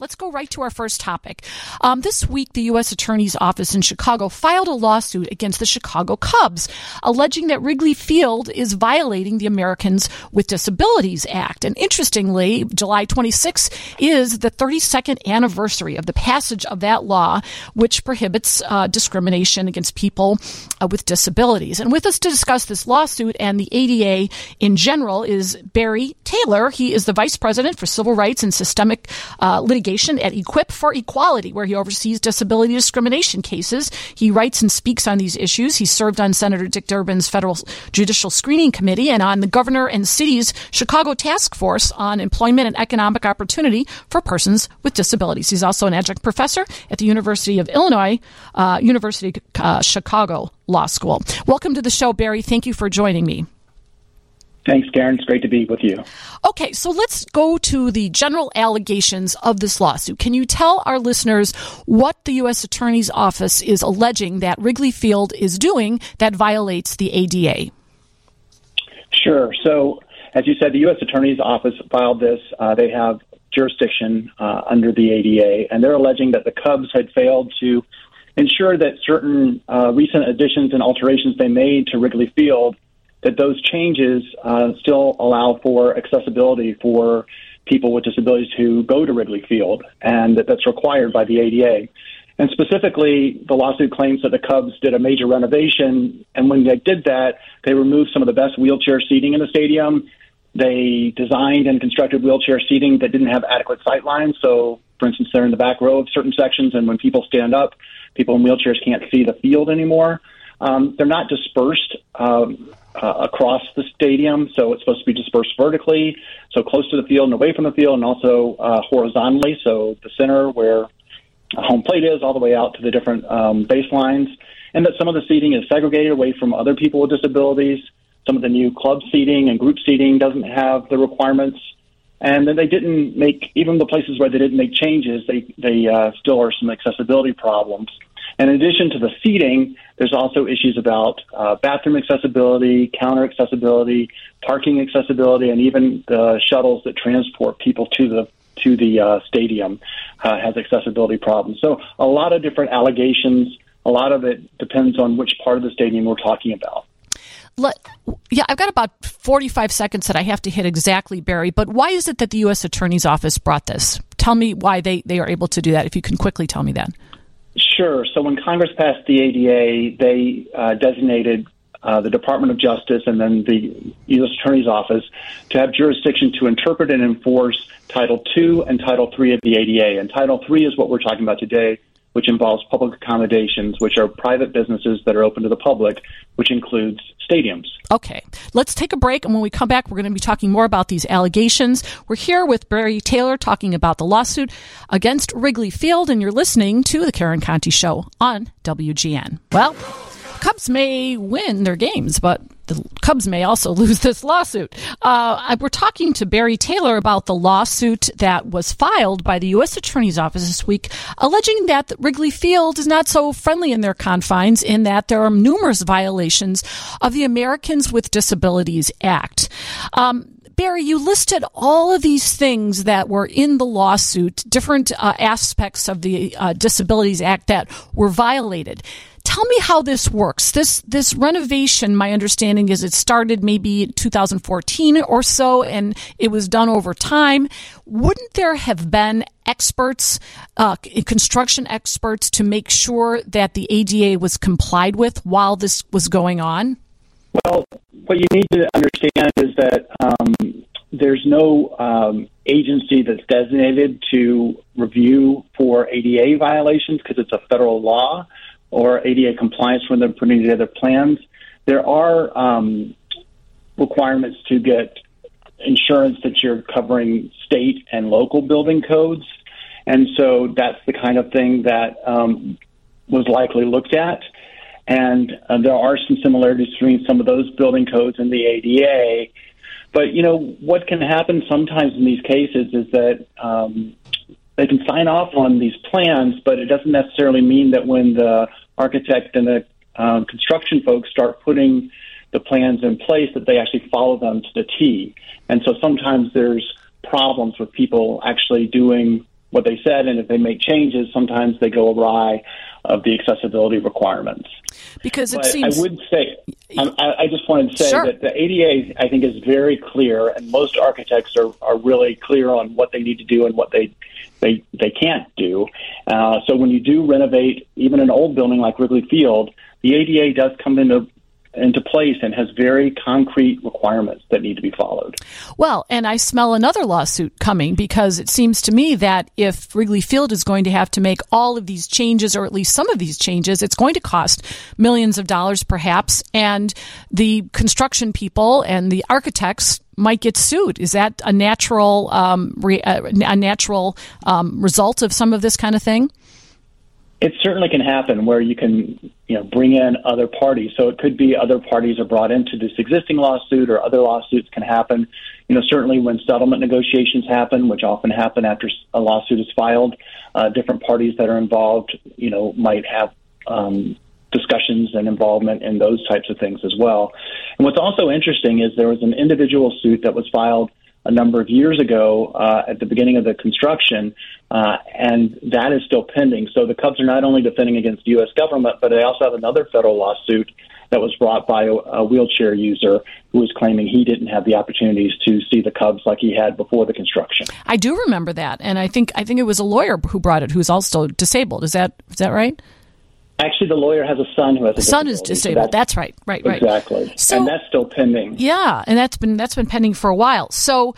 Let's go right to our first topic. Um, this week, the U.S. Attorney's Office in Chicago filed a lawsuit against the Chicago Cubs, alleging that Wrigley Field is violating the Americans with Disabilities Act. And interestingly, July 26 is the 32nd anniversary of the passage of that law, which prohibits uh, discrimination against people uh, with disabilities. And with us to discuss this lawsuit and the ADA in general is Barry Taylor. He is the Vice President for Civil Rights and Systemic uh, Litigation litigation at Equip for Equality, where he oversees disability discrimination cases. He writes and speaks on these issues. He served on Senator Dick Durbin's Federal Judicial Screening Committee and on the governor and city's Chicago Task Force on Employment and Economic Opportunity for Persons with Disabilities. He's also an adjunct professor at the University of Illinois, uh, University uh, Chicago Law School. Welcome to the show, Barry. Thank you for joining me. Thanks, Karen. It's great to be with you. Okay, so let's go to the general allegations of this lawsuit. Can you tell our listeners what the U.S. Attorney's Office is alleging that Wrigley Field is doing that violates the ADA? Sure. So, as you said, the U.S. Attorney's Office filed this. Uh, they have jurisdiction uh, under the ADA, and they're alleging that the Cubs had failed to ensure that certain uh, recent additions and alterations they made to Wrigley Field that those changes uh, still allow for accessibility for people with disabilities who go to Wrigley Field, and that that's required by the ADA. And specifically, the lawsuit claims that the Cubs did a major renovation, and when they did that, they removed some of the best wheelchair seating in the stadium. They designed and constructed wheelchair seating that didn't have adequate sight lines. So, for instance, they're in the back row of certain sections, and when people stand up, people in wheelchairs can't see the field anymore. Um, they're not dispersed um, uh, across the stadium, so it's supposed to be dispersed vertically, so close to the field and away from the field, and also uh, horizontally, so the center where home plate is, all the way out to the different um, baselines, and that some of the seating is segregated away from other people with disabilities. Some of the new club seating and group seating doesn't have the requirements. And then they didn't make even the places where they didn't make changes. They they uh, still are some accessibility problems. And in addition to the seating, there's also issues about uh, bathroom accessibility, counter accessibility, parking accessibility, and even the shuttles that transport people to the to the uh, stadium uh, has accessibility problems. So a lot of different allegations. A lot of it depends on which part of the stadium we're talking about. Let, yeah, I've got about 45 seconds that I have to hit exactly, Barry. But why is it that the U.S. Attorney's Office brought this? Tell me why they, they are able to do that, if you can quickly tell me that. Sure. So when Congress passed the ADA, they uh, designated uh, the Department of Justice and then the U.S. Attorney's Office to have jurisdiction to interpret and enforce Title II and Title III of the ADA. And Title III is what we're talking about today, which involves public accommodations, which are private businesses that are open to the public, which includes stadiums. Okay, let's take a break. And when we come back, we're going to be talking more about these allegations. We're here with Barry Taylor talking about the lawsuit against Wrigley Field, and you're listening to The Karen Conti Show on WGN. Well, Cubs may win their games, but the Cubs may also lose this lawsuit. Uh, we're talking to Barry Taylor about the lawsuit that was filed by the U.S. Attorney's Office this week, alleging that Wrigley Field is not so friendly in their confines, in that there are numerous violations of the Americans with Disabilities Act. Um, Barry, you listed all of these things that were in the lawsuit, different uh, aspects of the uh, Disabilities Act that were violated tell me how this works. This this renovation, my understanding is it started maybe 2014 or so, and it was done over time. Wouldn't there have been experts, uh, construction experts, to make sure that the ADA was complied with while this was going on? Well, what you need to understand is that um, there's no um, agency that's designated to review for ADA violations because it's a federal law or ADA compliance when they're putting together plans. There are um, requirements to get insurance that you're covering state and local building codes. And so that's the kind of thing that um, was likely looked at. And uh, there are some similarities between some of those building codes and the ADA. But, you know, what can happen sometimes in these cases is that um, they can sign off on these plans, but it doesn't necessarily mean that when the architect and the um, construction folks start putting the plans in place that they actually follow them to the T. And so sometimes there's problems with people actually doing what they said, and if they make changes, sometimes they go awry of the accessibility requirements. Because it but seems I would say, I, I just wanted to say Sure. that the ADA, I think, is very clear, and most architects are, are really clear on what they need to do and what they they they can't do. Uh, so when you do renovate even an old building like Wrigley Field, the ADA does come into into place and has very concrete requirements that need to be followed. Well, and I smell another lawsuit coming because it seems to me that if Wrigley Field is going to have to make all of these changes, or at least some of these changes, it's going to cost millions of dollars perhaps, and the construction people and the architects might get sued. Is that a natural um, re- uh, a natural um, result of some of this kind of thing? It certainly can happen where you can, you know, bring in other parties. So it could be other parties are brought into this existing lawsuit, or other lawsuits can happen. You know, certainly when settlement negotiations happen, which often happen after a lawsuit is filed, uh, different parties that are involved, you know, might have um, discussions and involvement in those types of things as well. And what's also interesting is there was an individual suit that was filed a number of years ago uh, at the beginning of the construction, uh, and that is still pending. So the Cubs are not only defending against the U.S. government, but they also have another federal lawsuit that was brought by a, wheelchair user who was claiming he didn't have the opportunities to see the Cubs like he had before the construction. I do remember that, and I think I think it was a lawyer who brought it who's also disabled. Is that is that right? Actually, the lawyer has a son who has a Son is disability, so disabled. That's right, right, right. Exactly. So- and that's still pending. Yeah, and that's been that's been pending for a while. So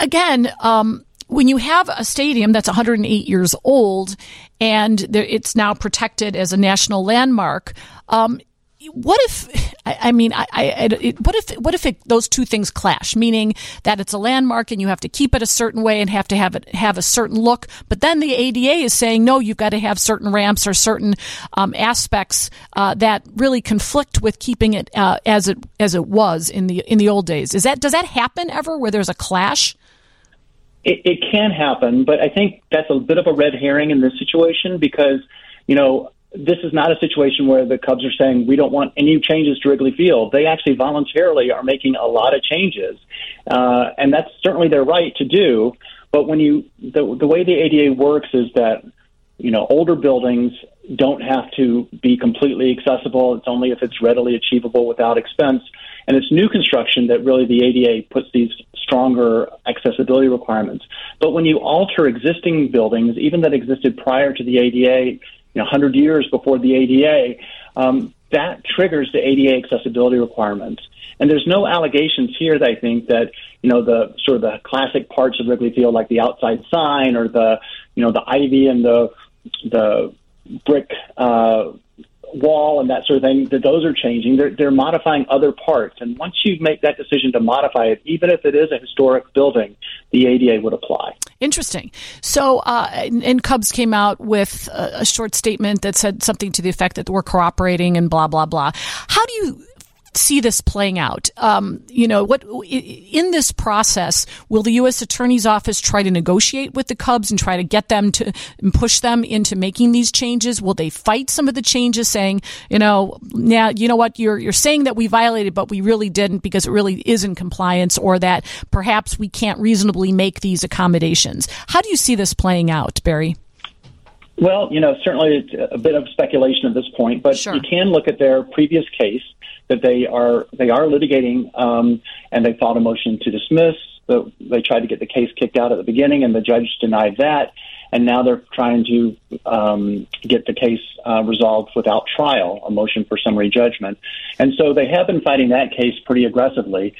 again, um, when you have a stadium that's 108 years old and it's now protected as a national landmark, um, what if? I, I mean, I, I, it, what if? What if it, those two things clash? Meaning that it's a landmark and you have to keep it a certain way and have to have it have a certain look, but then the ADA is saying no, you've got to have certain ramps or certain um, aspects uh, that really conflict with keeping it uh, as it as it was in the in the old days. Is that does that happen ever where there's a clash? It, it can happen, but I think that's a bit of a red herring in this situation because, you know, this is not a situation where the Cubs are saying we don't want any changes to Wrigley Field. They actually voluntarily are making a lot of changes, uh, and that's certainly their right to do. But when you the the way the ADA works is that you know older buildings don't have to be completely accessible. It's only if it's readily achievable without expense. And it's new construction that really the ADA puts these stronger accessibility requirements. But when you alter existing buildings, even that existed prior to the ADA, know, 100 years before the ADA, um, that triggers the ADA accessibility requirements. And there's no allegations here that I think that, you know, the sort of the classic parts of Wrigley Field, like the outside sign or the, you know, the ivy and the, the brick, uh, wall and that sort of thing, that those are changing. They're, they're modifying other parts. And once you make that decision to modify it, even if it is a historic building, the ADA would apply. Interesting. So, uh, and, and Cubs came out with a, a short statement that said something to the effect that we're cooperating and blah blah blah. How do you see this playing out? Um, you know, what in this process will the U.S. Attorney's Office try to negotiate with the Cubs and try to get them to push them into making these changes? Will they fight some of the changes, saying, you know, now you know what you're you're saying that we violated, but we really didn't because it really is in compliance, or that perhaps we can't reasonably make these accommodations? How do you see this playing out, Barry? Well, you know, certainly it's a bit of speculation at this point, but Sure. you can look at their previous case that they are they are litigating, um, and they filed a motion to dismiss. The, they tried to get the case kicked out at the beginning, and the judge denied that. And now they're trying to um, get the case uh, resolved without trial, a motion for summary judgment. And so they have been fighting that case pretty aggressively.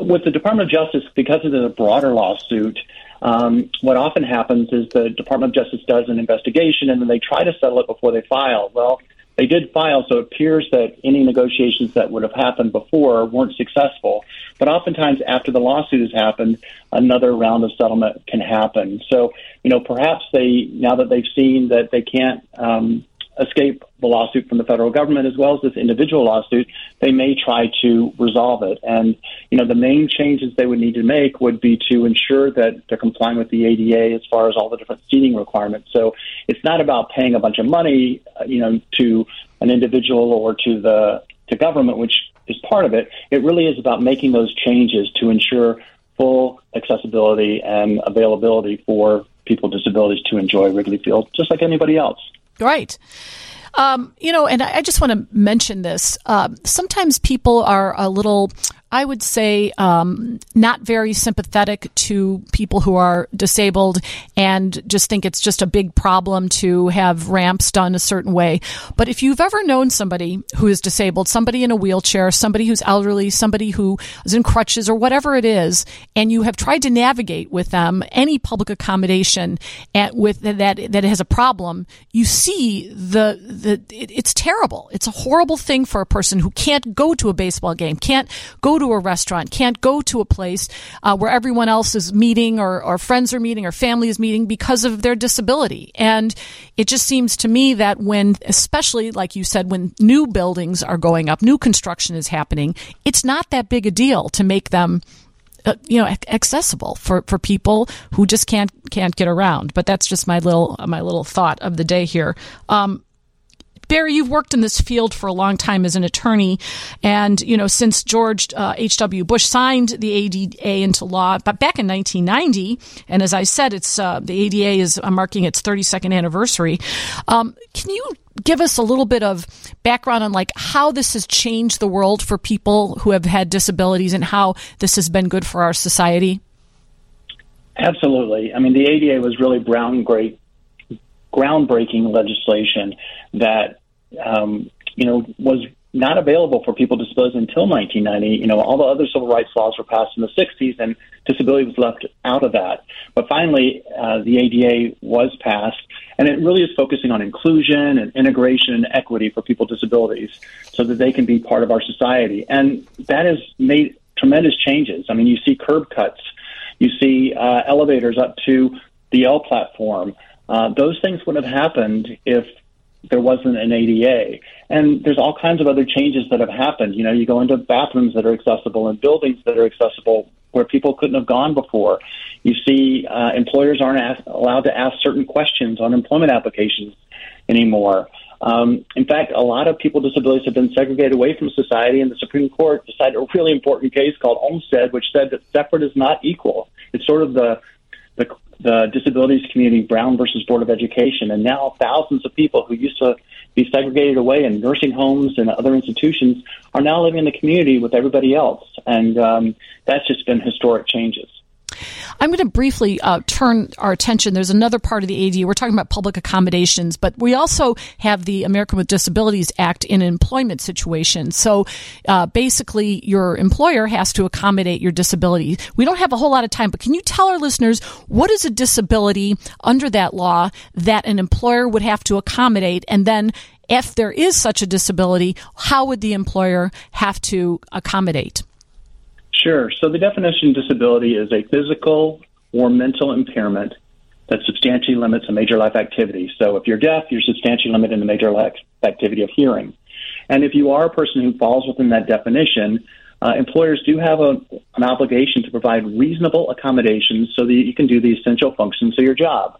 With the Department of Justice, because it is a broader lawsuit, um, what often happens is the Department of Justice does an investigation and then they try to settle it before they file. Well, they did file, so it appears that any negotiations that would have happened before weren't successful. But oftentimes, after the lawsuit has happened, another round of settlement can happen. So, you know, perhaps they, now that they've seen that they can't um, escape the lawsuit from the federal government as well as this individual lawsuit, they may try to resolve it. And, you know, the main changes they would need to make would be to ensure that they're complying with the ADA as far as all the different seating requirements. So it's not about paying a bunch of money, uh, you know, to an individual or to the to government, which is part of it. It really is about making those changes to ensure full accessibility and availability for people with disabilities to enjoy Wrigley Field just like anybody else. Right. Um, you know, and I just want to mention this. Uh, sometimes people are a little I would say, um, not very sympathetic to people who are disabled and just think it's just a big problem to have ramps done a certain way. But if you've ever known somebody who is disabled, somebody in a wheelchair, somebody who's elderly, somebody who is in crutches or whatever it is, and you have tried to navigate with them any public accommodation at, with that that has a problem, you see the the it, it's terrible. It's a horrible thing for a person who can't go to a baseball game, can't go to a restaurant, can't go to a place uh, where everyone else is meeting or, or friends are meeting or family is meeting because of their disability. And it just seems to me that when, especially like you said, when new buildings are going up, new construction is happening, it's not that big a deal to make them uh, you know accessible for, for people who just can't can't get around but that's just my little my little thought of the day here um, Barry, you've worked in this field for a long time as an attorney, and you know since George uh, H. W. Bush signed the ADA into law, but back in 1990, and as I said, it's uh, the ADA is uh, marking its 32nd anniversary. Um, can you give us a little bit of background on like how this has changed the world for people who have had disabilities and how this has been good for our society? Absolutely. I mean, the ADA was really great groundbreaking legislation that um, you know was not available for people disabilities until 1990. You know, all the other civil rights laws were passed in the 60s, and disability was left out of that. But finally, uh, the ADA was passed, and it really is focusing on inclusion and integration and equity for people with disabilities, so that they can be part of our society. And that has made tremendous changes. I mean, you see curb cuts, you see uh, elevators up to the L platform. Uh, those things would have happened if there wasn't an ADA. And there's all kinds of other changes that have happened. You know, you go into bathrooms that are accessible and buildings that are accessible where people couldn't have gone before. You see, uh, employers aren't ask, allowed to ask certain questions on employment applications anymore. Um, in fact, a lot of people with disabilities have been segregated away from society, and the Supreme Court decided a really important case called Olmstead, which said that separate is not equal. It's sort of the the the disabilities community, Brown versus Board of Education, and now thousands of people who used to be segregated away in nursing homes and other institutions are now living in the community with everybody else, and um, that's just been historic changes. I'm going to briefly uh, turn our attention. There's another part of the ADA. We're talking about public accommodations, but we also have the American with Disabilities Act in an employment situation. So uh, basically, your employer has to accommodate your disability. We don't have a whole lot of time, but can you tell our listeners what is a disability under that law that an employer would have to accommodate? And then if there is such a disability, how would the employer have to accommodate? Sure. So the definition of disability is a physical or mental impairment that substantially limits a major life activity. So if you're deaf, you're substantially limited in the major life activity of hearing. And if you are a person who falls within that definition, uh, employers do have a, an obligation to provide reasonable accommodations so that you can do the essential functions of your job.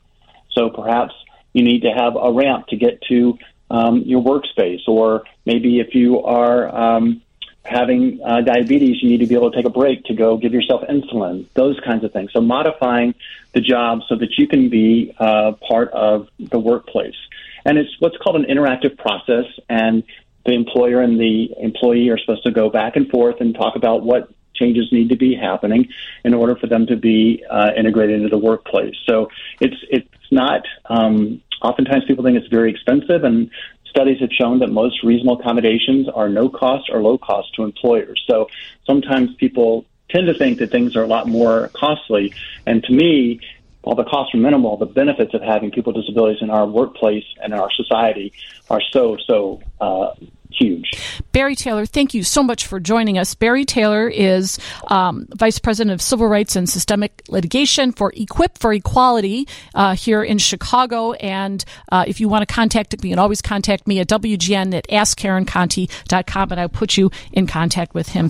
So perhaps you need to have a ramp to get to um, your workspace, or maybe if you are um, having uh, diabetes, you need to be able to take a break to go give yourself insulin, those kinds of things. So modifying the job so that you can be uh, part of the workplace. And it's what's called an interactive process. And the employer and the employee are supposed to go back and forth and talk about what changes need to be happening in order for them to be uh, integrated into the workplace. So it's it's not. Um, oftentimes, people think it's very expensive, and studies have shown that most reasonable accommodations are no cost or low cost to employers. So sometimes people tend to think that things are a lot more costly. And to me, while the costs are minimal, the benefits of having people with disabilities in our workplace and in our society are so, so uh, huge. Barry Taylor, thank you so much for joining us. Barry Taylor is um, Vice President of Civil Rights and Systemic Litigation for Equip for Equality uh, here in Chicago. And uh, if you want to contact me, you can always contact me at WGN at AskKarenConti.com and I'll put you in contact with him.